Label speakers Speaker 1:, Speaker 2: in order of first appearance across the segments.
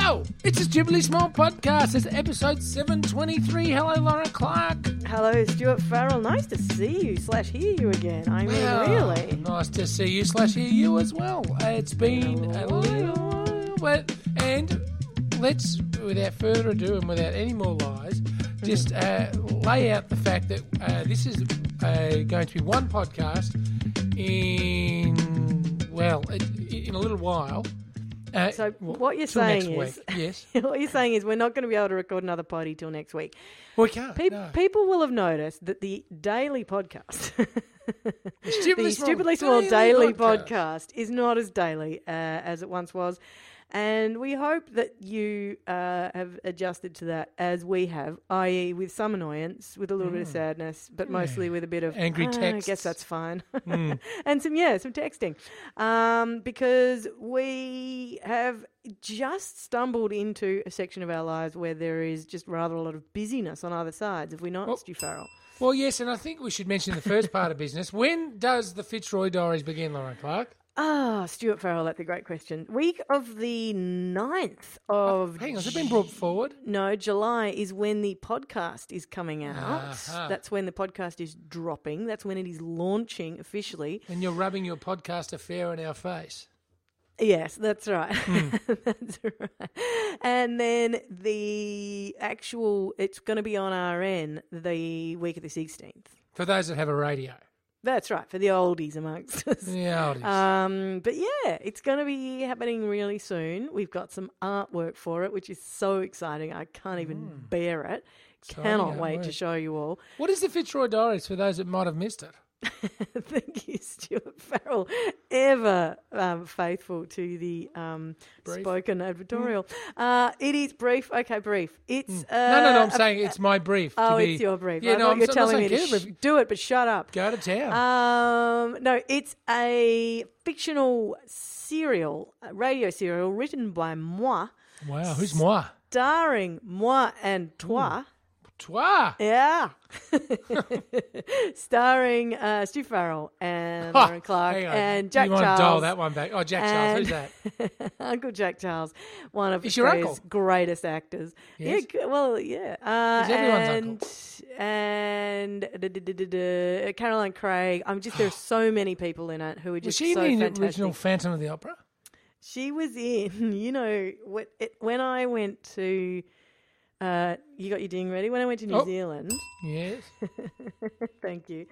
Speaker 1: Yo, it's a Stupidly Small podcast. It's episode 723. Hello, Lorin Clarke.
Speaker 2: Hello, Stuart Farrell. Nice to see you slash hear you again. I mean,
Speaker 1: Well,
Speaker 2: really.
Speaker 1: Nice to see you slash hear you as well. It's been a little while, but and let's, without further ado and without any more lies, just uh, lay out the fact that uh, this is uh, going to be one podcast in well, in a little while. Uh,
Speaker 2: So what you're saying is,
Speaker 1: week. yes,
Speaker 2: what you're saying is, we're not going to be able to record another potty till next week.
Speaker 1: we can't.
Speaker 2: Pe-
Speaker 1: no.
Speaker 2: People will have noticed that the daily podcast,
Speaker 1: The Stupidly
Speaker 2: the
Speaker 1: Small
Speaker 2: stupidly small
Speaker 1: Daily
Speaker 2: daily
Speaker 1: Podcast.
Speaker 2: podcast. is not as daily uh, as it once was. And we hope that you uh, have adjusted to that as we have, i.e., with some annoyance, with a little bit of sadness, but mostly with a bit of
Speaker 1: Mm. Angry
Speaker 2: "Ah, I guess that's fine,
Speaker 1: Mm.
Speaker 2: and some yeah, some texting, um, because we have just stumbled into a section of our lives where there is just rather a lot of busyness on either sides. Have we not,
Speaker 1: Well-
Speaker 2: Stu Farrell?
Speaker 1: Well, yes, and I think we should mention the first part of business. When does the Fitzroy Diaries begin, Lorin Clarke?
Speaker 2: Ah, Stuart Farrell, that's a great question. Week of the 9th of.
Speaker 1: Hang on, has it been brought forward?
Speaker 2: No, July is when the podcast is coming out.
Speaker 1: Aha.
Speaker 2: That's when the podcast is dropping. That's when it is launching officially.
Speaker 1: And you're rubbing your podcast affair in our face.
Speaker 2: Yes, that's right.
Speaker 1: Hmm.
Speaker 2: that's right. And then the actual, it's going to be on RN the week of the 16th.
Speaker 1: For those that have a radio.
Speaker 2: That's right, for the oldies amongst us.
Speaker 1: It is.
Speaker 2: Um, but yeah, it's going to be happening really soon. We've got some artwork for it, which is so exciting. I can't even bear it. Cannot wait to show you all.
Speaker 1: what is the Fitzroy Diaries for those that might have missed it?
Speaker 2: Thank you, Stuart Farrell, ever um, faithful to the um, spoken advertorial. Uh, it is brief. Okay, brief. It's uh,
Speaker 1: no, no, no, I'm
Speaker 2: a-
Speaker 1: saying it's my brief. to
Speaker 2: Oh,
Speaker 1: be,
Speaker 2: it's your brief.
Speaker 1: Yeah,
Speaker 2: I
Speaker 1: no, I'm
Speaker 2: you're
Speaker 1: so- I'm
Speaker 2: telling me to sh- do it, but shut up.
Speaker 1: Go to town.
Speaker 2: Um, no, it's a fictional serial, radio serial written by moi,
Speaker 1: wow, who's moi?
Speaker 2: starring moi and toi.
Speaker 1: Toi.
Speaker 2: Yeah. Starring uh, Stu Farrell and Lauren Clark and Jack
Speaker 1: you want to dial that one back? Oh, Jack Charles. Who's that?
Speaker 2: Uncle Jack Charles, one of
Speaker 1: Is your
Speaker 2: Australia's greatest actors.
Speaker 1: Yes?
Speaker 2: Yeah, well, yeah. Uh,
Speaker 1: He's everyone's
Speaker 2: and,
Speaker 1: uncle.
Speaker 2: And da- da- da- Caroline Craig. I'm just there's so many people in it who are just.
Speaker 1: Was she
Speaker 2: so
Speaker 1: in the
Speaker 2: fantastic.
Speaker 1: original Phantom of the Opera?
Speaker 2: She was in, you know, what, it, when I went to, uh, you got your ding ready? When I went to New
Speaker 1: Oh.
Speaker 2: Zealand,
Speaker 1: Yes.
Speaker 2: thank you.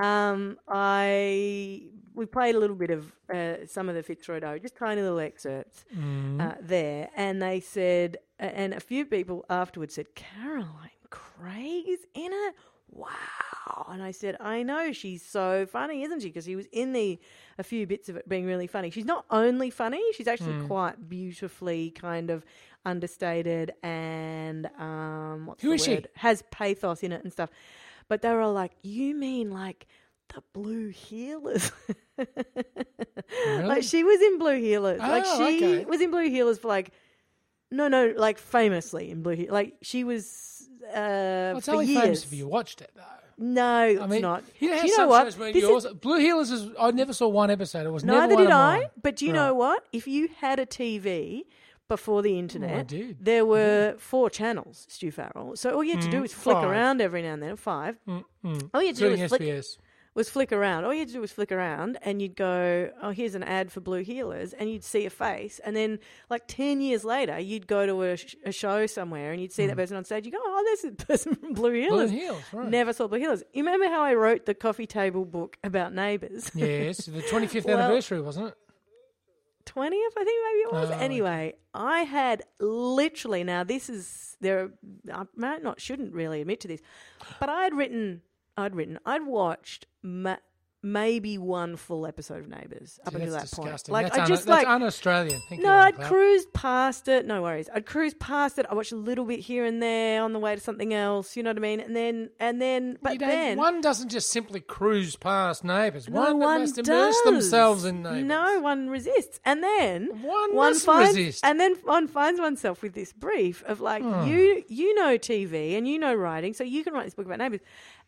Speaker 2: Um, I we played a little bit of uh, some of the Fitzroy Diary, just tiny little excerpts
Speaker 1: Mm.
Speaker 2: uh, there, and they said, and a few people afterwards said, Caroline Craig is in it. Wow! And I said, I know she's so funny, isn't she? Because she was in the a few bits of it being really funny. She's not only funny; she's actually
Speaker 1: Hmm.
Speaker 2: quite beautifully kind of understated and um, what's
Speaker 1: Who
Speaker 2: the
Speaker 1: is she?
Speaker 2: Has pathos in it and stuff. But they were all like, "You mean like the Blue Heelers?" Like she was in Blue Heelers. like
Speaker 1: Oh,
Speaker 2: she
Speaker 1: okay.
Speaker 2: was in Blue Heelers for like no, no, like famously in Blue Heelers. Like she was uh
Speaker 1: Well, it's
Speaker 2: for
Speaker 1: only
Speaker 2: years.
Speaker 1: famous if you watched it, though.
Speaker 2: No, it's
Speaker 1: I mean,
Speaker 2: not.
Speaker 1: You know,
Speaker 2: Do you know what? Is-
Speaker 1: Blue Heelers is. I never saw one episode. It was never
Speaker 2: neither
Speaker 1: one
Speaker 2: did I. But do you
Speaker 1: Right.
Speaker 2: know what? If you had a TV before the internet,
Speaker 1: did.
Speaker 2: there were four channels, Stu Farrell. So all you had to do was flick
Speaker 1: Mm, five.
Speaker 2: around every now and then. Five.
Speaker 1: Mm, mm.
Speaker 2: All you had to do was flick, was flick around. All you had to do was flick around, and you'd go, "Oh, here's an ad for Blue Heelers," and you'd see a face, and then like ten years later, you'd go to a, sh- a show somewhere, and you'd see that person on stage. You go, "Oh, there's a person from Blue
Speaker 1: Blue
Speaker 2: Heelers."
Speaker 1: Heels, right.
Speaker 2: Never saw Blue Heelers. You remember how I wrote the coffee table book about neighbours?
Speaker 1: Yes, the 25th
Speaker 2: Well-
Speaker 1: anniversary, wasn't it?
Speaker 2: Twentieth, I think maybe it was.
Speaker 1: Oh, okay.
Speaker 2: anyway, I had literally now this is there. I might not shouldn't really admit to this, but I had written, I'd written, I'd watched ma- maybe one full episode of Neighbours up
Speaker 1: See,
Speaker 2: until that
Speaker 1: that's
Speaker 2: point. Like
Speaker 1: that's
Speaker 2: I
Speaker 1: un-
Speaker 2: just
Speaker 1: that's
Speaker 2: like.
Speaker 1: un-Australian. Thank
Speaker 2: no,
Speaker 1: you,
Speaker 2: I'd cruised past it. No worries. I'd cruised past it. I watched a little bit here and there on the way to something else. You know what I mean? And then, and then, but
Speaker 1: You
Speaker 2: then
Speaker 1: one doesn't just simply cruise past neighbours.
Speaker 2: No
Speaker 1: one,
Speaker 2: one
Speaker 1: must immerse
Speaker 2: does.
Speaker 1: themselves in neighbours.
Speaker 2: No one resists, and then
Speaker 1: One must
Speaker 2: finds,
Speaker 1: resist.
Speaker 2: and then one finds oneself with this brief of like
Speaker 1: Hmm.
Speaker 2: you you know TV and you know writing, so you can write this book about neighbours.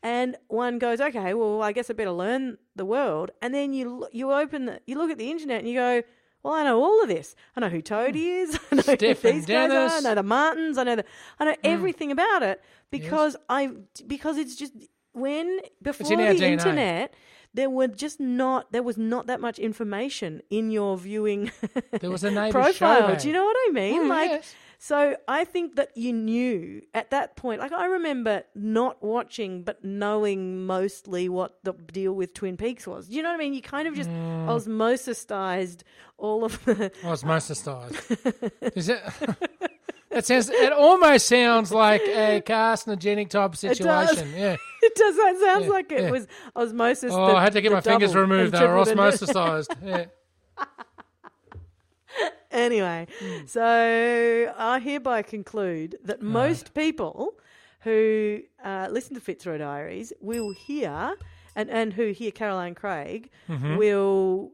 Speaker 2: And one goes, okay, well, I guess I better learn the world. And then you you open the, you look at the internet and you go, Well, I know all of this. I know who Toady hmm. is. I know who
Speaker 1: Steph and
Speaker 2: these guys are. I know the Martins. I know the. I know hmm. everything about it because I because it's just when before the
Speaker 1: DNA.
Speaker 2: internet. There were just not there was not that much information in your viewing
Speaker 1: There was a
Speaker 2: profile.
Speaker 1: show,
Speaker 2: Do you know what I mean?
Speaker 1: Mm,
Speaker 2: like
Speaker 1: yes.
Speaker 2: so I think that you knew at that point. Like I remember not watching, but knowing mostly what the deal with Twin Peaks was. Do you know what I mean? You kind of just
Speaker 1: Mm.
Speaker 2: osmosisized all of the.
Speaker 1: Osmosisized. Is it? It sounds. It almost sounds like a carcinogenic type
Speaker 2: does.
Speaker 1: situation. Yeah.
Speaker 2: it does. That sounds
Speaker 1: Yeah,
Speaker 2: like it
Speaker 1: yeah.
Speaker 2: was osmosis.
Speaker 1: Oh,
Speaker 2: the-
Speaker 1: I had to get my fingers removed. They were osmosisized. Yeah.
Speaker 2: Anyway,
Speaker 1: Hmm.
Speaker 2: so I hereby conclude that most people who uh, listen to Fitzroy Diaries will hear, and, and who hear Caroline Craig,
Speaker 1: Mm-hmm.
Speaker 2: will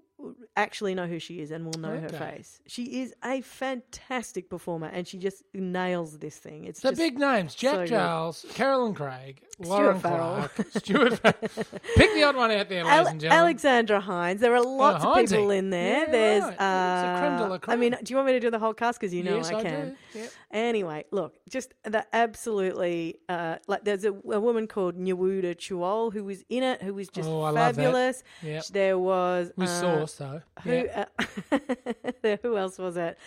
Speaker 2: actually know who she is and will know her face. She is a fantastic performer, and she just nails this thing. It's
Speaker 1: The big names:
Speaker 2: so
Speaker 1: Jack
Speaker 2: good.
Speaker 1: Caroline Craig, Lauren
Speaker 2: Farrell.
Speaker 1: Clark, Stuart. Pick the odd one out there, ladies
Speaker 2: Ale-
Speaker 1: and gentlemen.
Speaker 2: Alexandra Hines. There are lots of
Speaker 1: Heinze.
Speaker 2: people in there.
Speaker 1: Yeah,
Speaker 2: There's,
Speaker 1: right. It's a creme de
Speaker 2: uh,
Speaker 1: la
Speaker 2: I mean, do you want me to do the whole cast? Because you know
Speaker 1: yes,
Speaker 2: I
Speaker 1: I,
Speaker 2: can.
Speaker 1: do. Yep.
Speaker 2: Anyway, look, just the absolutely uh, like there's a, a woman called Nyawuda Chuol who was in it, who was just
Speaker 1: Oh, I
Speaker 2: fabulous.
Speaker 1: Yep.
Speaker 2: There was
Speaker 1: With
Speaker 2: uh,
Speaker 1: though.
Speaker 2: Who
Speaker 1: Yeah.
Speaker 2: uh, who else was it?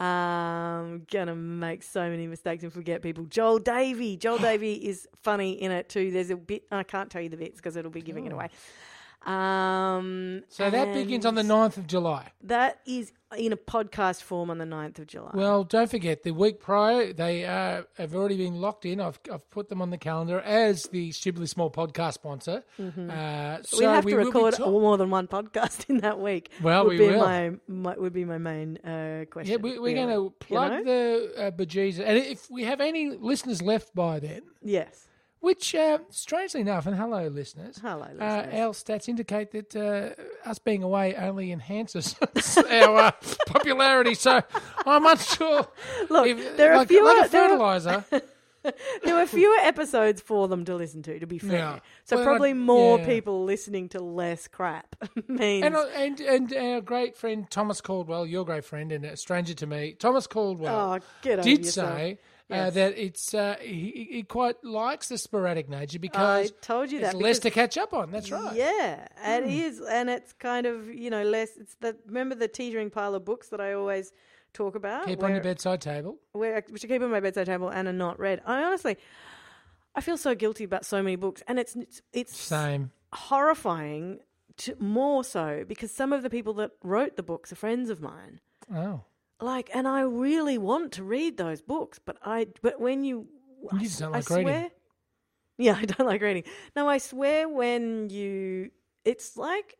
Speaker 2: Um, gonna make so many mistakes and forget people. Joel Davy. Joel Davy is funny in it too. There's a bit I can't tell you the bits because it'll be giving it away. Um,
Speaker 1: So that begins on the
Speaker 2: and
Speaker 1: 9th of July.
Speaker 2: That is in a podcast form on the 9th of July.
Speaker 1: Well, don't forget the week prior they uh, have already been locked in. I've, I've put them on the calendar as the stupidly small podcast sponsor. Uh, so
Speaker 2: Mm-hmm. we have to
Speaker 1: will be
Speaker 2: record
Speaker 1: talk-
Speaker 2: more than one podcast in that week.
Speaker 1: Well,
Speaker 2: would
Speaker 1: we
Speaker 2: be
Speaker 1: will.
Speaker 2: My, my would be my main uh, question.
Speaker 1: Yeah, we, we're
Speaker 2: really,
Speaker 1: going to
Speaker 2: you
Speaker 1: plug
Speaker 2: know?
Speaker 1: the uh, bejesus. And if we have any listeners left by then,
Speaker 2: yes.
Speaker 1: Which uh, strangely enough, and hello listeners,
Speaker 2: Hello,
Speaker 1: uh,
Speaker 2: listeners.
Speaker 1: our stats indicate that uh, us being away only enhances our uh, popularity. So I'm unsure.
Speaker 2: Look,
Speaker 1: if-
Speaker 2: there are
Speaker 1: like,
Speaker 2: fewer.
Speaker 1: like a
Speaker 2: there, are,
Speaker 1: fertilizer.
Speaker 2: there were fewer episodes for them to listen to. To be fair,
Speaker 1: Yeah.
Speaker 2: so
Speaker 1: Well,
Speaker 2: probably
Speaker 1: I-
Speaker 2: more
Speaker 1: yeah.
Speaker 2: people listening to less crap means.
Speaker 1: And, uh, and and our great friend Thomas Caldwell, your great friend and a stranger to me, Thomas Caldwell,
Speaker 2: oh,
Speaker 1: did
Speaker 2: yourself.
Speaker 1: Say uh, that it's uh, he, he quite likes the sporadic nature because
Speaker 2: I told you
Speaker 1: it's
Speaker 2: that
Speaker 1: less to catch up on. That's right.
Speaker 2: Yeah, it is, and it's kind of you know less. It's the remember the teetering pile of books that I always talk about.
Speaker 1: Keep
Speaker 2: where,
Speaker 1: on your bedside table.
Speaker 2: where which I keep on my bedside table and are not read. I honestly, I feel so guilty about so many books, and it's it's, it's
Speaker 1: Same.
Speaker 2: horrifying. To, more so because some of the people that wrote the books are friends of mine.
Speaker 1: Oh,
Speaker 2: Like, and I really want to read those books, but I but when you,
Speaker 1: You
Speaker 2: I,
Speaker 1: just don't
Speaker 2: I
Speaker 1: reading.
Speaker 2: swear, yeah, I don't like reading. No, I swear when you, it's like,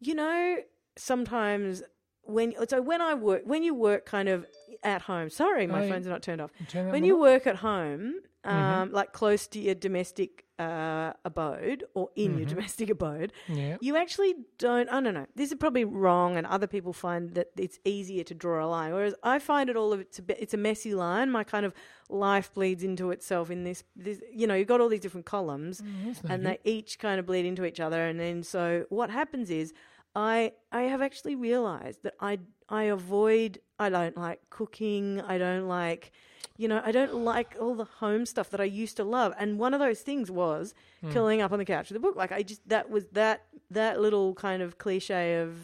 Speaker 2: you know, sometimes when so when I work when you work kind of at home. Sorry, my
Speaker 1: Oh,
Speaker 2: phone's not turned off.
Speaker 1: turn
Speaker 2: When you
Speaker 1: off.
Speaker 2: work at home, um,
Speaker 1: Mm-hmm.
Speaker 2: like close to your domestic uh, abode or in
Speaker 1: Mm-hmm.
Speaker 2: your domestic abode,
Speaker 1: yeah,
Speaker 2: you actually don't. I don't know. This is probably wrong, and other people find that it's easier to draw a line. Whereas I find it all of it's a bit, it's a messy line. My kind of life bleeds into itself in this. this you know, you've got all these different columns,
Speaker 1: Mm,
Speaker 2: and they each kind of bleed into each other. And then so what happens is, I I have actually realised that I I avoid. I don't like cooking. I don't like. You know, I don't like all the home stuff that I used to love. And one of those things was curling up on the couch with a book. Like I just that was that that little kind of cliche of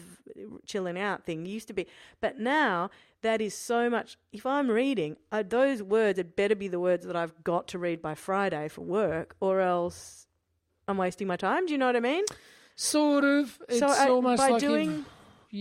Speaker 2: chilling out thing used to be. But now that is so much. If I'm reading, uh, those words had better be the words that I've got to read by Friday for work, or else I'm wasting my time. Do you know what I mean?
Speaker 1: Sort of. It's
Speaker 2: so I,
Speaker 1: almost like
Speaker 2: doing.
Speaker 1: you've,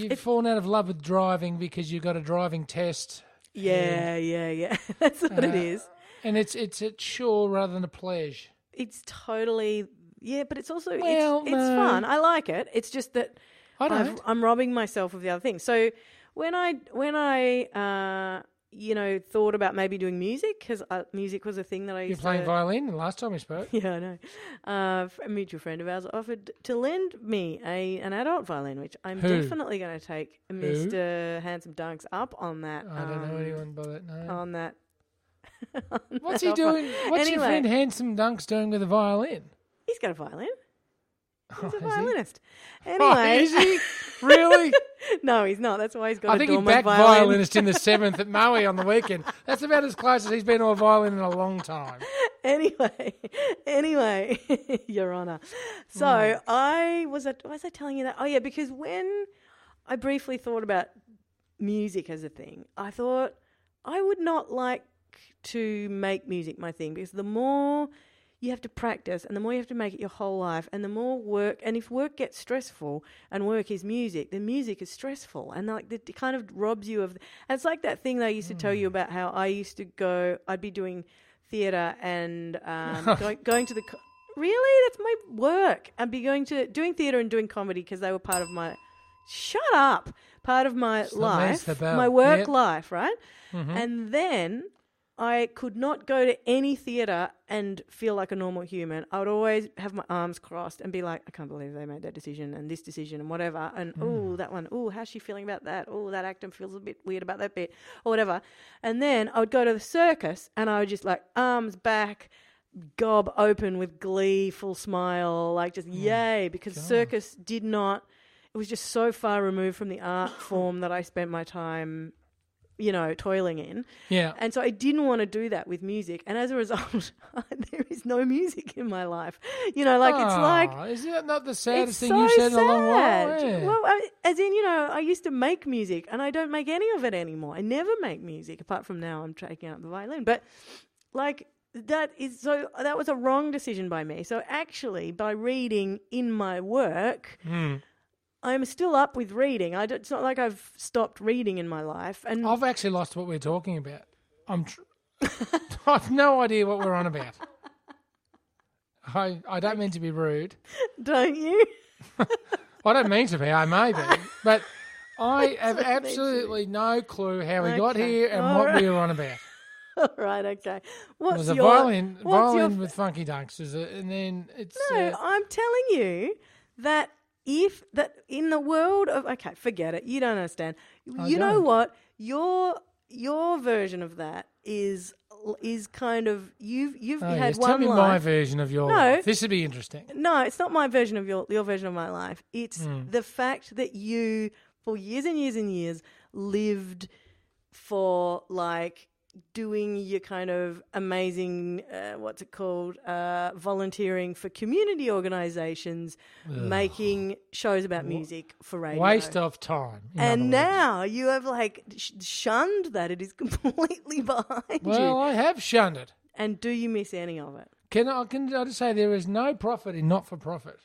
Speaker 1: you've
Speaker 2: if-
Speaker 1: fallen out of love with driving because you've got a driving test,
Speaker 2: Yeah, yeah, yeah. That's what it
Speaker 1: Uh,
Speaker 2: is.
Speaker 1: and it's it's a chore rather than a pleasure.
Speaker 2: It's totally yeah, but it's also
Speaker 1: Well,
Speaker 2: it's, it's
Speaker 1: no.
Speaker 2: fun. I like it. It's just that
Speaker 1: I don't.
Speaker 2: i am robbing myself of the other thing. So when I when I uh, you know thought about maybe doing music because uh, music was a thing that I
Speaker 1: You're
Speaker 2: used
Speaker 1: playing
Speaker 2: to.
Speaker 1: violin. The last time we spoke,
Speaker 2: Yeah, I know. Uh, a mutual friend of ours offered to lend me a an adult violin, which I'm
Speaker 1: Who?
Speaker 2: definitely going to take Mr. Handsome Dunks up on that.
Speaker 1: I don't know
Speaker 2: um,
Speaker 1: anyone by that name.
Speaker 2: on that.
Speaker 1: What's he
Speaker 2: offer.
Speaker 1: doing? What's your friend Handsome Dunks doing with a violin?
Speaker 2: He's got a violin. He's
Speaker 1: Oh,
Speaker 2: a
Speaker 1: is he?
Speaker 2: violinist.
Speaker 1: Oh,
Speaker 2: Anyway,
Speaker 1: is he really?
Speaker 2: no, he's not. That's why he's got
Speaker 1: I think he backed
Speaker 2: violin.
Speaker 1: violinist in the seventh at Maui on the weekend. That's about as close as he's been to a violin in a long time.
Speaker 2: anyway, anyway, Your Honour. So hmm. I was. At, was I telling you that? Oh yeah, because when I briefly thought about music as a thing, I thought I would not like to make music my thing because the more you have to practice and the more you have to make it your whole life and the more work and if work gets stressful and work is music then music is stressful and like it kind of robs you of and it's like that thing that I used to tell you about how I used to go I'd be doing theater and um, going, going to the co- really? That's my work I'd be going to doing theater and doing comedy because they were part of my shut up part of my life my work
Speaker 1: Yep.
Speaker 2: life right? And then I could not go to any theatre and feel like a normal human. I would always have my arms crossed and be like, I can't believe they made that decision and this decision and whatever. And oh, that one. Oh, how's she feeling about that? Oh, that actor feels a bit weird about that bit or whatever. And then I would go to the circus and I would just like arms back, gob open with gleeful smile, like just hmm. yay, because circus did not. It was just so far removed from the art form that I spent my time, you know, toiling in.
Speaker 1: Yeah.
Speaker 2: And so I didn't want to do that with music. And as a result, there is no music in my life. You know, like it's like.
Speaker 1: Isn't that not the saddest thing
Speaker 2: so
Speaker 1: you said in a long while? Yeah.
Speaker 2: Well, I, as in, you know, I used to make music and I don't make any of it anymore. I never make music apart from now I'm taking up the violin. But like that is so that was a wrong decision by me. So actually, by reading in my work,
Speaker 1: Hmm.
Speaker 2: I'm still up with reading. I it's not like I've stopped reading in my life. And
Speaker 1: I've actually lost what we're talking about. I'm. Tr- I've no idea what we're on about. I I don't mean to be rude.
Speaker 2: don't you?
Speaker 1: I don't mean to be. I may be, but I have
Speaker 2: don't mean to.
Speaker 1: absolutely no clue how we got here and
Speaker 2: All
Speaker 1: what
Speaker 2: right.
Speaker 1: we were on about.
Speaker 2: All right, okay.
Speaker 1: It
Speaker 2: What's
Speaker 1: was a
Speaker 2: your
Speaker 1: violin,
Speaker 2: what's your
Speaker 1: violin with funky dunks, is it? and then it's
Speaker 2: No,
Speaker 1: uh,
Speaker 2: I'm telling you that if that in the world of okay, forget it. You don't understand.
Speaker 1: I
Speaker 2: you know
Speaker 1: don't.
Speaker 2: what? Your your version of that is is kind of you've you've
Speaker 1: oh,
Speaker 2: had
Speaker 1: yes.
Speaker 2: one
Speaker 1: Tell me
Speaker 2: life.
Speaker 1: my version of your
Speaker 2: No.
Speaker 1: life. This would be interesting.
Speaker 2: No, it's not my version of your your version of my life. It's
Speaker 1: Hmm.
Speaker 2: the fact that you for years and years and years lived for like doing your kind of amazing uh, what's it called uh, volunteering for community organizations making shows about music for radio
Speaker 1: Waste of time.
Speaker 2: and now you have like sh- shunned that it is completely behind
Speaker 1: well,
Speaker 2: you
Speaker 1: I have shunned it.
Speaker 2: and do you miss any of it
Speaker 1: Can I can I just say there is no profit in not for profit.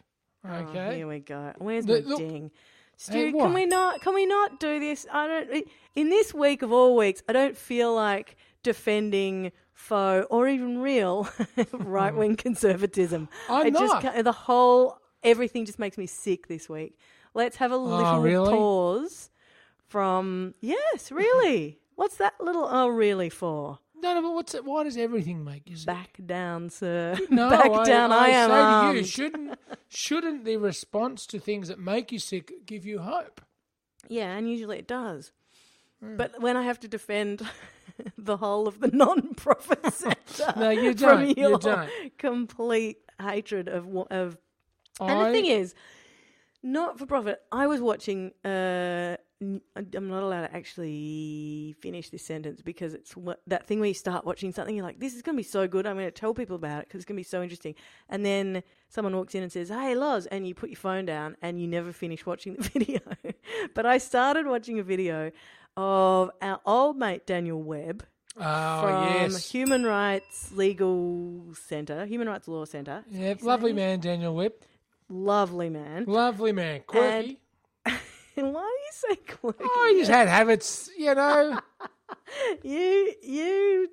Speaker 2: Oh,
Speaker 1: Okay.
Speaker 2: here we go. Where's
Speaker 1: The-
Speaker 2: my
Speaker 1: look-
Speaker 2: ding? Stu, can we not? Can we not do this? I don't. In this week of all weeks, I don't feel like defending faux or even real right wing mm. conservatism.
Speaker 1: I'm
Speaker 2: I just
Speaker 1: not.
Speaker 2: the whole everything just makes me sick this week. Let's have a oh, little
Speaker 1: Oh, really?
Speaker 2: pause from yes, really. What's that little oh really for?
Speaker 1: No, no, but what's it? Why does everything make you sick?
Speaker 2: Back down, sir.
Speaker 1: No,
Speaker 2: Back
Speaker 1: I,
Speaker 2: down. I,
Speaker 1: I,
Speaker 2: am
Speaker 1: say to you, shouldn't shouldn't the response to things that make you sick give you hope?
Speaker 2: Yeah, and usually it does.
Speaker 1: Hmm.
Speaker 2: But when I have to defend the whole of the non-profit sector
Speaker 1: No, you don't.
Speaker 2: your
Speaker 1: You don't.
Speaker 2: complete hatred of of, and the thing is, not for profit. I was watching. Uh, I'm not allowed to actually finish this sentence because it's what, that thing where you start watching something, you're like, "This is going to be so good. I'm going to tell people about it because it's going to be so interesting." And then someone walks in and says, "Hey, Loz," and you put your phone down and you never finish watching the video. but I started watching a video of our old mate Daniel Webb
Speaker 1: Oh
Speaker 2: from
Speaker 1: yes,
Speaker 2: Human Rights Legal Center, Human Rights Law Center.
Speaker 1: yeah, lovely man, Daniel Webb,
Speaker 2: Lovely man.
Speaker 1: lovely man, quirky.
Speaker 2: Why do you say quirky?
Speaker 1: oh, he just had habits, you know.
Speaker 2: You, you.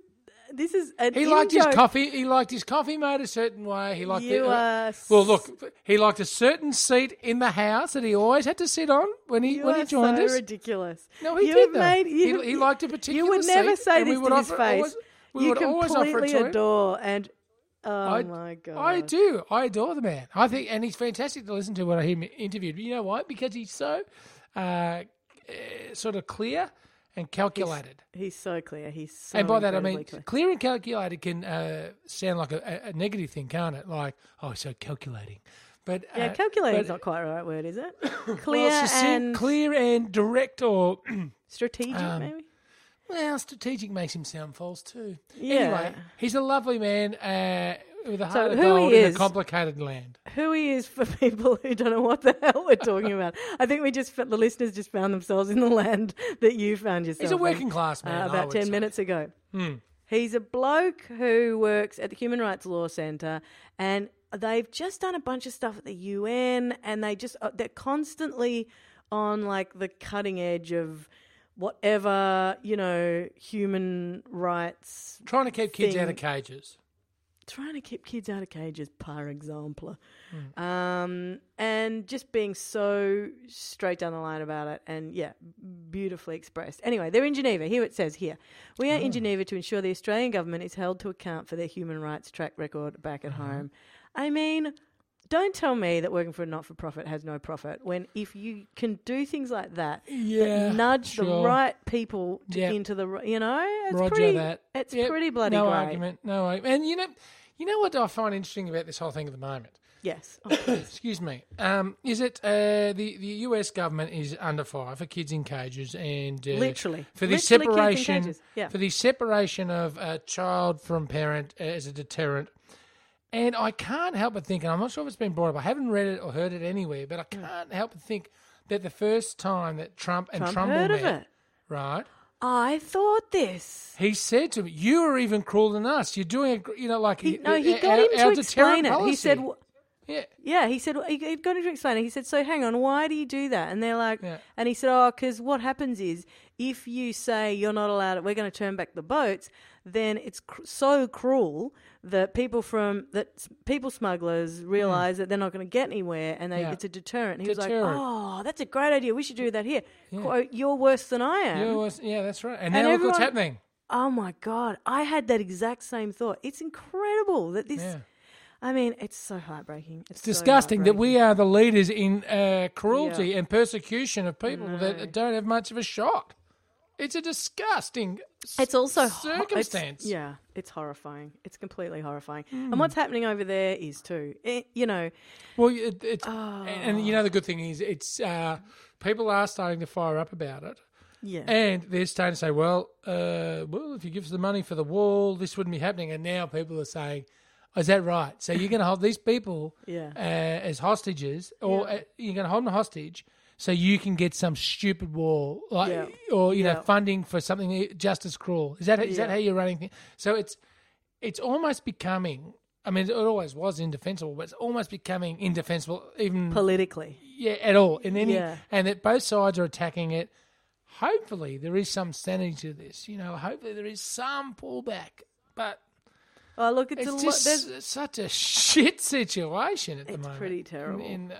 Speaker 2: This is
Speaker 1: He liked his coffee. He liked his coffee made a certain way. He liked
Speaker 2: You
Speaker 1: the, uh,
Speaker 2: are
Speaker 1: well, look, he liked a certain seat in the house that he always had to sit on when he
Speaker 2: You
Speaker 1: when
Speaker 2: are
Speaker 1: he joined
Speaker 2: so
Speaker 1: us.
Speaker 2: ridiculous.
Speaker 1: No, he
Speaker 2: you
Speaker 1: did.
Speaker 2: Made,
Speaker 1: He-
Speaker 2: you,
Speaker 1: he liked a particular
Speaker 2: You would never say this
Speaker 1: would
Speaker 2: to his face.
Speaker 1: always- we
Speaker 2: you
Speaker 1: would always offer it
Speaker 2: completely
Speaker 1: to him.
Speaker 2: adore and. Oh
Speaker 1: I-
Speaker 2: my god!
Speaker 1: I do. I adore the man. I think, and he's fantastic to listen to when I hear him interviewed. You know why? Because he's so uh, uh, sort of clear and calculated.
Speaker 2: He's so clear. He's so
Speaker 1: and by that I mean
Speaker 2: clear.
Speaker 1: clear and calculated can uh, sound like a, a- negative thing, can't it? Like, oh, so calculating. But
Speaker 2: Yeah,
Speaker 1: uh,
Speaker 2: calculating is not quite the right word, is it?
Speaker 1: well,
Speaker 2: Clear
Speaker 1: succinct,
Speaker 2: and
Speaker 1: clear and direct, or
Speaker 2: strategic,
Speaker 1: um,
Speaker 2: maybe.
Speaker 1: Well, strategic makes him sound false too.
Speaker 2: Yeah.
Speaker 1: Anyway, he's a lovely man uh, with a
Speaker 2: So
Speaker 1: heart of
Speaker 2: who he
Speaker 1: gold in a complicated land.
Speaker 2: Who he is for people who don't know what the hell we're talking about. I think we just the listeners just found themselves in the land that you found yourself.
Speaker 1: He's a
Speaker 2: in,
Speaker 1: working class
Speaker 2: uh,
Speaker 1: man. I
Speaker 2: about ten
Speaker 1: say.
Speaker 2: minutes ago.
Speaker 1: Hmm.
Speaker 2: He's a bloke who works at the Human Rights Law Centre, and they've just done a bunch of stuff at the UN, and they just uh, they're constantly on like the cutting edge of whatever you know human rights
Speaker 1: Trying to keep kids out of cages.
Speaker 2: trying to keep kids out of cages, par example,
Speaker 1: Hmm.
Speaker 2: um, and just being so straight down the line about it, and yeah, beautifully expressed. Anyway, they're in Geneva. Here it says here, we are in Geneva to ensure the Australian government is held to account for their human rights track record back at
Speaker 1: Uh-huh.
Speaker 2: home. I mean. Don't tell me that working for a not-for-profit has no profit. When if you can do things like that, that
Speaker 1: Yeah,
Speaker 2: nudge the right people to,
Speaker 1: Yep.
Speaker 2: into the, you know, it's
Speaker 1: Roger
Speaker 2: pretty,
Speaker 1: that.
Speaker 2: It's
Speaker 1: Yep,
Speaker 2: pretty bloody
Speaker 1: no
Speaker 2: great.
Speaker 1: argument. No argument. And you know, you know what I find interesting about this whole thing at the moment.
Speaker 2: Yes. Oh,
Speaker 1: Excuse me. Um, is it uh, the the US government is under fire for kids in cages and uh,
Speaker 2: Literally.
Speaker 1: for the
Speaker 2: Literally
Speaker 1: separation.
Speaker 2: Yeah.
Speaker 1: for the separation of a child from parent as a deterrent. And I can't help but think, and I'm not sure if it's been brought up. I haven't read it or heard it anywhere, but I can't help but think that the first time that Trump and
Speaker 2: Trump
Speaker 1: Turnbull
Speaker 2: heard of
Speaker 1: met,
Speaker 2: it.
Speaker 1: right?
Speaker 2: I thought this.
Speaker 1: He said to me, "You are even crueler than us. You're doing, a, you know, like
Speaker 2: He, no, he
Speaker 1: uh,
Speaker 2: got
Speaker 1: our-
Speaker 2: him
Speaker 1: our
Speaker 2: to explain it. He said,
Speaker 1: yeah,
Speaker 2: yeah, he said, he he got him to explain it. He said, so hang on, why do you do that? And they're like,
Speaker 1: Yeah.
Speaker 2: and he said, oh, because what happens is if you say you're not allowed, we're going to turn back the boats, then it's cr- so cruel that people from that people smugglers realize that they're not going to get anywhere, and they,
Speaker 1: Hmm. Yeah.
Speaker 2: it's a deterrent. He was like, oh, that's a great idea. We should do that here. Quote, you're worse than I am.
Speaker 1: yeah, was- yeah, that's right. And,
Speaker 2: And
Speaker 1: now look what's happening.
Speaker 2: Oh my god, I had that exact same thought. It's incredible that this.
Speaker 1: Yeah.
Speaker 2: I mean, it's so heartbreaking. It's,
Speaker 1: It's disgusting that we are the leaders in uh, cruelty
Speaker 2: Yeah.
Speaker 1: and persecution of people that don't have much of a shot. It's a disgusting
Speaker 2: It's also
Speaker 1: circumstance.
Speaker 2: It's, yeah, it's horrifying. It's completely horrifying.
Speaker 1: Hmm.
Speaker 2: And what's happening over there is too. It, you know,
Speaker 1: Well, it, it's
Speaker 2: Oh.
Speaker 1: and, you know the good thing is it's uh, people are starting to fire up about it,
Speaker 2: yeah,
Speaker 1: and they're starting to say, well, uh, well, if you give us the money for the wall, this wouldn't be happening. And now people are saying, oh, is that right? So you're going to hold these people
Speaker 2: Yeah.
Speaker 1: uh, as hostages, or uh, you're going to hold them hostage. So you can get some stupid wall, like,
Speaker 2: Yeah.
Speaker 1: or you
Speaker 2: Yeah.
Speaker 1: know, funding for something just as cruel. Is that is that how you're running things? So it's it's almost becoming. I mean, it always was indefensible, but it's almost becoming indefensible, even
Speaker 2: politically.
Speaker 1: yeah, at all in any.
Speaker 2: Yeah.
Speaker 1: And that both sides are attacking it. Hopefully, there is some sanity to this. You know, hopefully there is some pullback, but
Speaker 2: Oh, look, it's,
Speaker 1: it's
Speaker 2: a
Speaker 1: just
Speaker 2: There's,
Speaker 1: such a shit situation at the
Speaker 2: It's
Speaker 1: moment.
Speaker 2: It's pretty terrible.
Speaker 1: In, uh,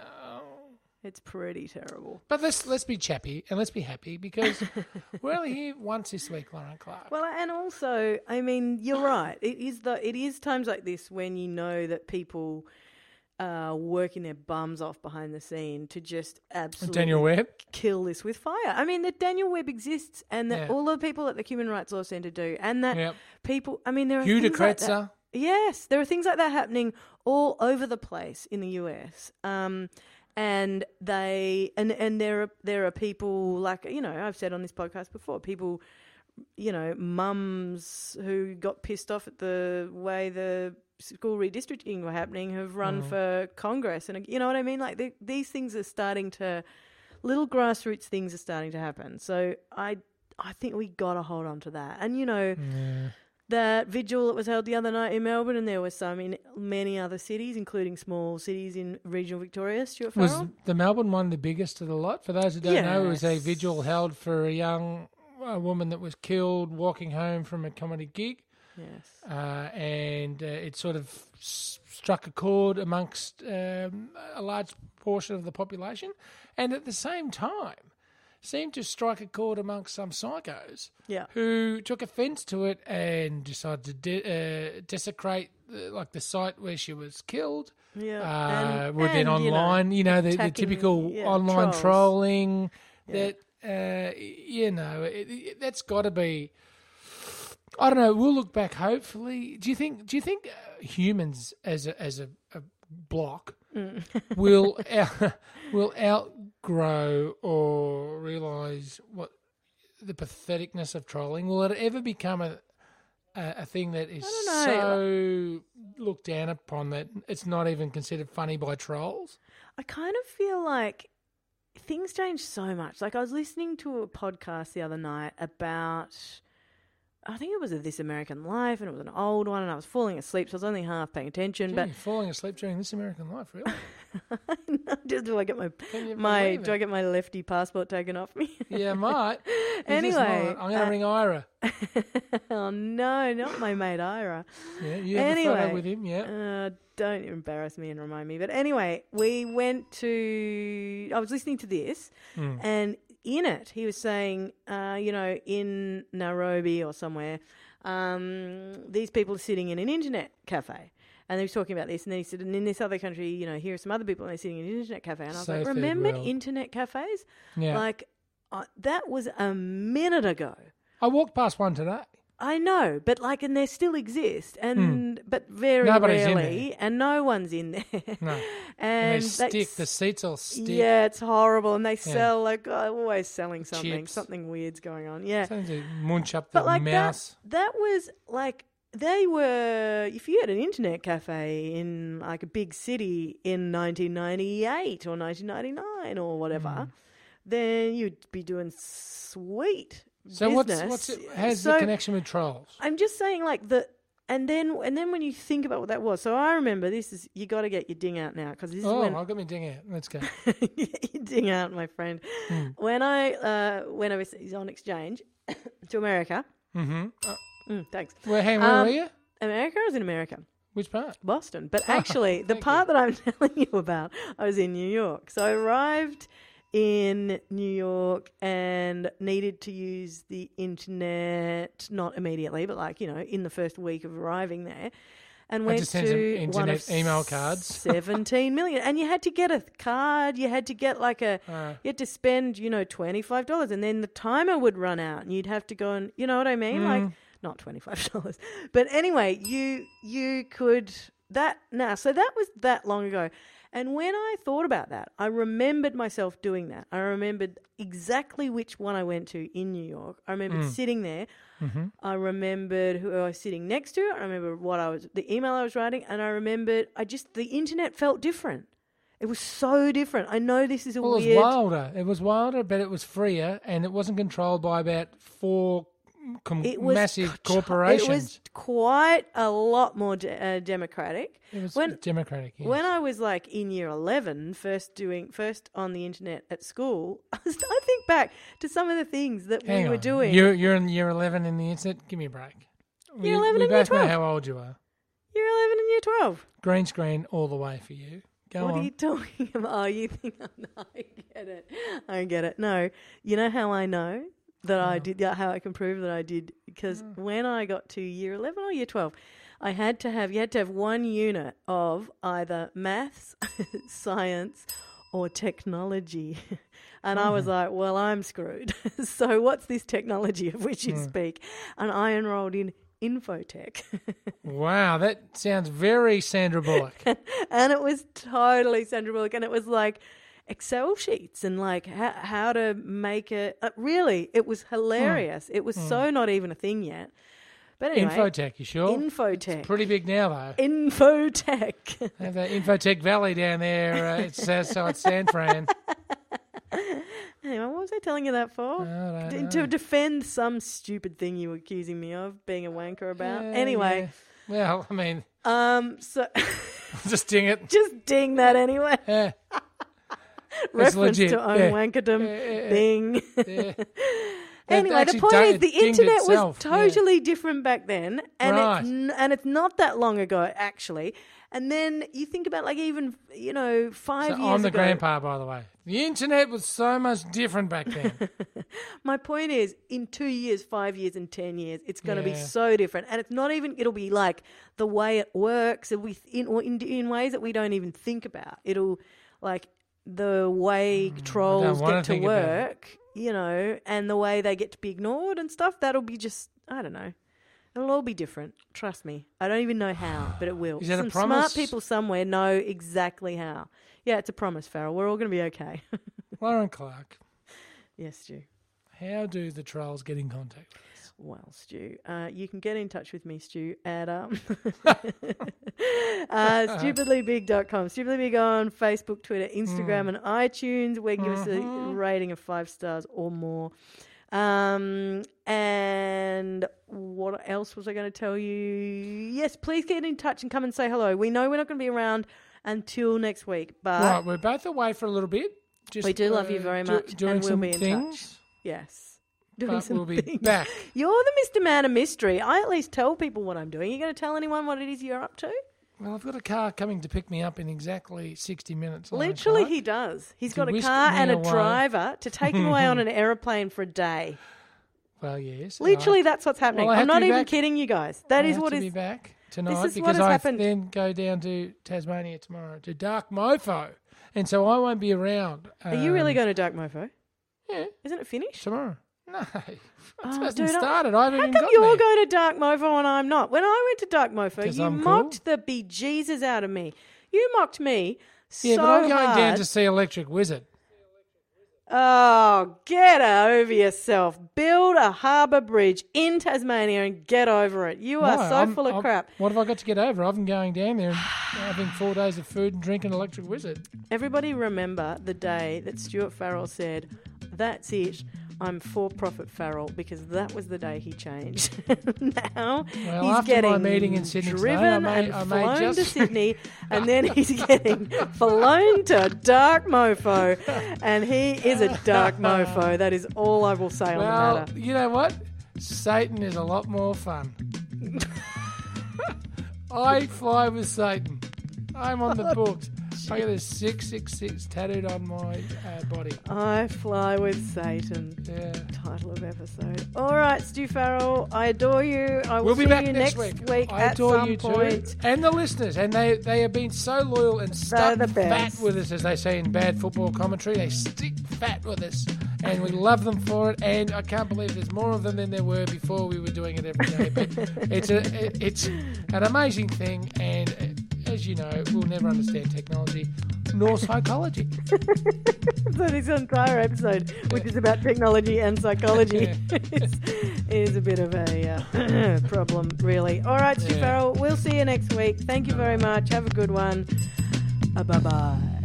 Speaker 2: it's pretty terrible.
Speaker 1: but let's let's be chappy and let's be happy because we're only here once this week, Lorin Clarke.
Speaker 2: Well, and also, I mean, you're right. It is the it is times like this when you know that people are working their bums off behind the scene to just absolutely
Speaker 1: Daniel Webb.
Speaker 2: kill this with fire. I mean, that Daniel Webb exists, and that
Speaker 1: Yeah.
Speaker 2: all the people at the Human Rights Law Centre do, and that
Speaker 1: Yep.
Speaker 2: people. I mean, there are
Speaker 1: Hugh
Speaker 2: things like that- Yes, there are things like that happening all over the place in the US. Um, and they and and there are there are people like you know I've said on this podcast before people you know mums who got pissed off at the way the school redistricting were happening have run mm. for Congress. And you know what I mean? Like the, these things are starting to little grassroots things are starting to happen. So I I think we got to hold on to that. And you know that vigil that was held the other night in Melbourne, and there were some in many other cities, including small cities in regional Victoria. Stuart Farrell?
Speaker 1: Was the Melbourne one the biggest of the lot? For those who don't know, it was a vigil held for a young a woman that was killed walking home from a comedy gig.
Speaker 2: yes,
Speaker 1: uh, and uh, it sort of s- struck a chord amongst um, a large portion of the population, and at the same time seemed to strike a chord amongst some psychos
Speaker 2: yeah,
Speaker 1: who took offence to it and decided to de- uh, desecrate the, like the site where she was killed.
Speaker 2: yeah.
Speaker 1: Uh,
Speaker 2: and,
Speaker 1: were then
Speaker 2: and, you know,
Speaker 1: online, you know, the, the typical
Speaker 2: yeah,
Speaker 1: online
Speaker 2: trolls.
Speaker 1: trolling.
Speaker 2: Yeah.
Speaker 1: That uh, you know, it, it, that's got to be. I don't know. We'll look back. Hopefully, do you think? Do you think uh, humans as a as a, a block will out, will outgrow or the patheticness of trolling? Will it ever become a a, a thing that is so looked down upon that it's not even considered funny by trolls?
Speaker 2: I kind of feel like things change so much. Like I was listening to a podcast the other night about I think it was a This American Life and it was an old one and I was falling asleep so I was only half paying attention
Speaker 1: Gee, falling asleep during this American life, really?
Speaker 2: do I get my my do I get my lefty passport taken off me?
Speaker 1: Yeah, I might. You
Speaker 2: Anyway,
Speaker 1: might. I'm going to
Speaker 2: uh,
Speaker 1: ring Ira.
Speaker 2: oh no, not my mate Ira.
Speaker 1: Yeah, you have a photo
Speaker 2: anyway,
Speaker 1: with him. Yeah.
Speaker 2: Uh, don't embarrass me and remind me. But anyway, we went to. I was listening to this,
Speaker 1: Hmm.
Speaker 2: and in it, he was saying, uh, you know, in Nairobi or somewhere, um, these people are sitting in an internet cafe. And he was talking about this, and then he said, and in this other country, you know, here are some other people, and they're sitting in an internet cafe. And I was
Speaker 1: So
Speaker 2: like, remember internet cafes?
Speaker 1: Yeah.
Speaker 2: Like, uh, that was a minute ago.
Speaker 1: I walked past one today.
Speaker 2: I know, but like, and they still exist, and but very.
Speaker 1: Nobody's
Speaker 2: rarely, and no one's in there.
Speaker 1: No.
Speaker 2: and
Speaker 1: And they stick. The seats all stick.
Speaker 2: Yeah, it's horrible, and they sell like oh, always selling something.
Speaker 1: Chips.
Speaker 2: Something weird's going on. Yeah,
Speaker 1: munch up the
Speaker 2: but like
Speaker 1: mouse.
Speaker 2: that, that was like they were. If you had an internet cafe in like a big city in 1998 or 1999 or whatever,
Speaker 1: Hmm.
Speaker 2: then you'd be doing sweet.
Speaker 1: So what's
Speaker 2: business.
Speaker 1: what's it, has
Speaker 2: So-
Speaker 1: the connection with trolls?
Speaker 2: I'm just saying, like the, and then and then when you think about what that was, so I remember this is you got to get your ding out now because this is
Speaker 1: Oh,
Speaker 2: when
Speaker 1: I've got my ding out. Let's go.
Speaker 2: get your ding out, my friend.
Speaker 1: Hmm.
Speaker 2: When I uh, went overseas on exchange to America,
Speaker 1: mm-hmm. Uh,
Speaker 2: mm, thanks.
Speaker 1: where, hang, where
Speaker 2: Um,
Speaker 1: were you?
Speaker 2: America I was in America,
Speaker 1: Which part?
Speaker 2: Boston, but actually the part that I'm telling you about, I was in New York. So I arrived in New York and needed to use the internet not immediately, but like you know, in the first week of arriving there, and went
Speaker 1: send some
Speaker 2: to one
Speaker 1: internet
Speaker 2: of
Speaker 1: email cards.
Speaker 2: seventeen million, and you had to get a card. You had to get like a.
Speaker 1: Uh,
Speaker 2: You had to spend, you know, twenty five dollars, and then the timer would run out, and you'd have to go and, you know what I mean, like
Speaker 1: Mm.
Speaker 2: Not twenty five dollars, but anyway, you you could that now. So that was that long ago, and when I thought about that, I remembered myself doing that. I remembered exactly which one I went to in New York. I remembered
Speaker 1: Mm.
Speaker 2: sitting there.
Speaker 1: mm-hmm.
Speaker 2: I remembered who I was sitting next to. I remember what I was, the email I was writing, and I remembered. I just the internet felt different. It was so different. I know this is a
Speaker 1: Well, it was wilder. It was wilder, but it was freer, and it wasn't controlled by about four com-
Speaker 2: It was
Speaker 1: massive corporations.
Speaker 2: It was quite a lot more de- uh, democratic.
Speaker 1: It was
Speaker 2: when-
Speaker 1: democratic. Yes.
Speaker 2: When I was like in year 11, first doing first on the internet at school, I, was, I think back to some of the things that
Speaker 1: Hang
Speaker 2: we were
Speaker 1: on.
Speaker 2: doing.
Speaker 1: You're, you're in year 11 in the internet? Give me a break.
Speaker 2: Year
Speaker 1: we,
Speaker 2: 11
Speaker 1: we
Speaker 2: and year 12.
Speaker 1: how old you are.
Speaker 2: year 11 and year 12.
Speaker 1: Green screen all the way for you. Go
Speaker 2: what
Speaker 1: on.
Speaker 2: are you talking about? Oh, you think I'm not, I get it. I get it. No, you know how I know that I
Speaker 1: mm.
Speaker 2: did, yeah, how I can prove that I did? Because mm. when I got to year 11 or year 12, I had to have, you had to have one unit of either maths, science, or technology. And I was mm. like, well, I'm screwed. so what's this technology of which you speak? And I enrolled in infotech.
Speaker 1: Wow, that sounds very Sandra Bullock.
Speaker 2: and it was totally Sandra Bullock, and it was like Excel sheets and like how, how to make it. Uh, really, it was hilarious. It was so not even a thing yet. But anyway,
Speaker 1: Infotech, you sure?
Speaker 2: Infotech,
Speaker 1: Pretty big now, though.
Speaker 2: Infotech.
Speaker 1: They have that Infotech Valley down there. Uh, it's outside San Fran.
Speaker 2: anyway, what was I telling you that for? D-. To defend some stupid thing you were accusing me of being a wanker about.
Speaker 1: Yeah,
Speaker 2: anyway,
Speaker 1: yeah. Well, I mean,
Speaker 2: um, so
Speaker 1: just ding it.
Speaker 2: just ding that anyway.
Speaker 1: Yeah,
Speaker 2: Reference
Speaker 1: legit,
Speaker 2: to own
Speaker 1: yeah. Yeah, yeah, yeah.
Speaker 2: Bing.
Speaker 1: yeah.
Speaker 2: Anyway, the point is, the internet
Speaker 1: itself,
Speaker 2: was
Speaker 1: yeah.
Speaker 2: totally different back then, and
Speaker 1: Right.
Speaker 2: it's n- and it's not that long ago actually. And then you think about like even you know five
Speaker 1: So
Speaker 2: years
Speaker 1: I'm the
Speaker 2: ago.
Speaker 1: grandpa, by the way. The internet was so much different back then.
Speaker 2: My point is, in two years, five years, and ten years, it's going to be so different, and it's not even. It'll be like the way it works, it'll be in or in, in ways that we don't even think about. It'll like the way mm,
Speaker 1: trolls
Speaker 2: get to
Speaker 1: think about it.
Speaker 2: work, you know, and the way they get to be ignored and stuff. That'll be just I don't know. It'll all be different. Trust me. I don't even know how, but it will.
Speaker 1: Is that a
Speaker 2: Some smart people somewhere know exactly how. Yeah, it's a promise, Farrell. We're all going to be okay.
Speaker 1: Lorin Clarke,
Speaker 2: yes, Stu.
Speaker 1: how do the trolls get in contact?
Speaker 2: Well, Stu, uh, you can get in touch with me, Stu, at um, uh, stupidlybig.com. Stupidly Big on Facebook, Twitter, Instagram, and iTunes. Where you give us a rating of five stars or more. Um, and what else was I going to tell you? Yes, please get in touch and come and say hello. We know we're not going to be around until next week, but
Speaker 1: right, we're both away for a little bit. Just,
Speaker 2: We do love you very
Speaker 1: do-
Speaker 2: much,
Speaker 1: doing
Speaker 2: and we'll
Speaker 1: some
Speaker 2: be in touch.
Speaker 1: things,
Speaker 2: yes. Doing
Speaker 1: but
Speaker 2: some
Speaker 1: we'll be back.
Speaker 2: You're the Mr. Man of Mystery. I at least tell people what I'm doing. you going to tell anyone what it is you're up to?
Speaker 1: Well, I've got a car coming to pick me up in exactly 60 minutes.
Speaker 2: Literally, he does. He's got a car and a
Speaker 1: away.
Speaker 2: driver to take him away on an aeroplane for a day.
Speaker 1: Well, yes.
Speaker 2: Literally, that's what's happening.
Speaker 1: Well,
Speaker 2: I'm not even
Speaker 1: back.
Speaker 2: kidding you guys. That
Speaker 1: I
Speaker 2: is what
Speaker 1: to
Speaker 2: is.
Speaker 1: be back tonight
Speaker 2: is what
Speaker 1: because
Speaker 2: has
Speaker 1: I
Speaker 2: happened.
Speaker 1: then go down to Tasmania tomorrow to Dark Mofo, and so I won't be around.
Speaker 2: Are you really
Speaker 1: um,
Speaker 2: going to Dark Mofo?
Speaker 1: Yeah,
Speaker 2: Isn't it finished?
Speaker 1: tomorrow. No, it
Speaker 2: Oh,
Speaker 1: hasn't
Speaker 2: dude, I-
Speaker 1: started. I haven't
Speaker 2: How come
Speaker 1: got
Speaker 2: you're
Speaker 1: there.
Speaker 2: going to Dark Mofo and I'm not? When I went to Dark Mofo,
Speaker 1: 'Cause
Speaker 2: you
Speaker 1: I'm
Speaker 2: mocked
Speaker 1: cool.
Speaker 2: the bejesus out of me. You mocked me
Speaker 1: yeah,
Speaker 2: so
Speaker 1: but I'm going
Speaker 2: hard.
Speaker 1: down to see Electric Wizard.
Speaker 2: Oh, get over yourself. Build a harbour bridge in Tasmania and get over it. You are
Speaker 1: Why?
Speaker 2: so
Speaker 1: I'm-
Speaker 2: full of
Speaker 1: I'm-
Speaker 2: crap.
Speaker 1: What have I got to get over? I've been going down there and having four days of food and drinking Electric Wizard.
Speaker 2: Everybody remember the day that Stuart Farrell said, That's it. I'm for profit Farrell because that was the day he changed. now
Speaker 1: Well,
Speaker 2: he's
Speaker 1: after my
Speaker 2: getting
Speaker 1: meeting in Sydney today,
Speaker 2: driven
Speaker 1: I may-
Speaker 2: and flown to Sydney, and then he's getting flown to Dark Mofo, and he is a dark mofo. That is all I will say on the matter.
Speaker 1: you know what? Satan is a lot more fun. I fly with Satan. I'm on the books. I got a 666 tattooed on my uh, body.
Speaker 2: I fly with Satan.
Speaker 1: Yeah.
Speaker 2: Title of episode. All right, Stu Farrell, I adore you. I will
Speaker 1: We'll be back
Speaker 2: you
Speaker 1: next week.
Speaker 2: week,
Speaker 1: I
Speaker 2: at
Speaker 1: adore
Speaker 2: some
Speaker 1: you too.
Speaker 2: point.
Speaker 1: And the listeners. And they, they have been so loyal and stuck fat with us, as they say in bad football commentary. They stick fat with us. And we love them for it. And I can't believe there's more of them than there were before we were doing it every day. But it's, a, it's an amazing thing. And as you know, we'll never understand technology nor psychology.
Speaker 2: So this entire episode, which is about technology and psychology, is, is a bit of a uh, problem, really. All right, Stu
Speaker 1: Yeah.
Speaker 2: Farrell, we'll see you next week. Thank you very much. Have a good one. Uh, bye bye.